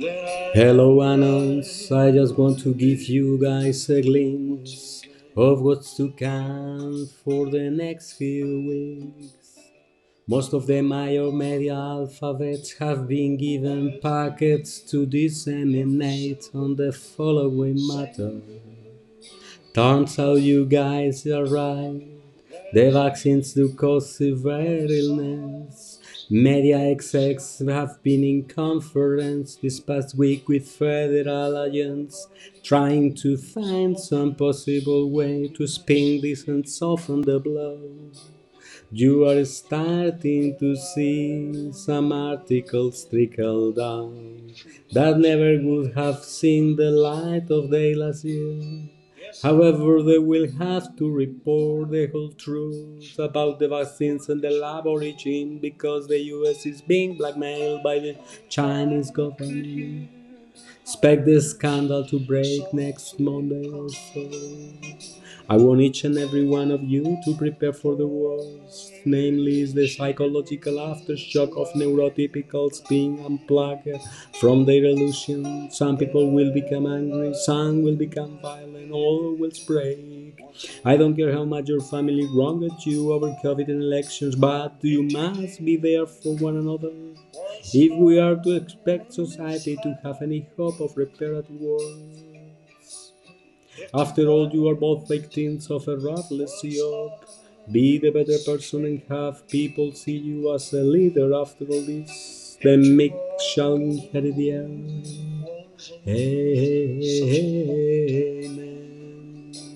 Hello, Anons. I just want to give you guys a glimpse of what's to come for the next few weeks. Most of the major media alphabets have been given packets to disseminate on the following matter. Turns out you guys are right. The vaccines do cause severe illness. Media execs have been in conference this past week with federal agents, trying to find some possible way to spin this and soften the blow. You are starting to see some articles trickle down that never would have seen the light of day last year. However, they will have to report the whole truth about the vaccines and the lab origin because the US is being blackmailed by the Chinese government. Expect the scandal to break next Monday or so. I want each and every one of you to prepare for the worst, namely the psychological aftershock of neurotypicals being unplugged from their illusion. Some people will become angry, some will become violent, all will break. I don't care how much your family wronged you over COVID and elections, but you must be there for one another. If we are to expect society to have any hope of repair at worst. After all, you are both victims of a ruthless job. Be the better person and have people see you as a leader after all this. The meek shall inherit the earth. Hey, hey, hey.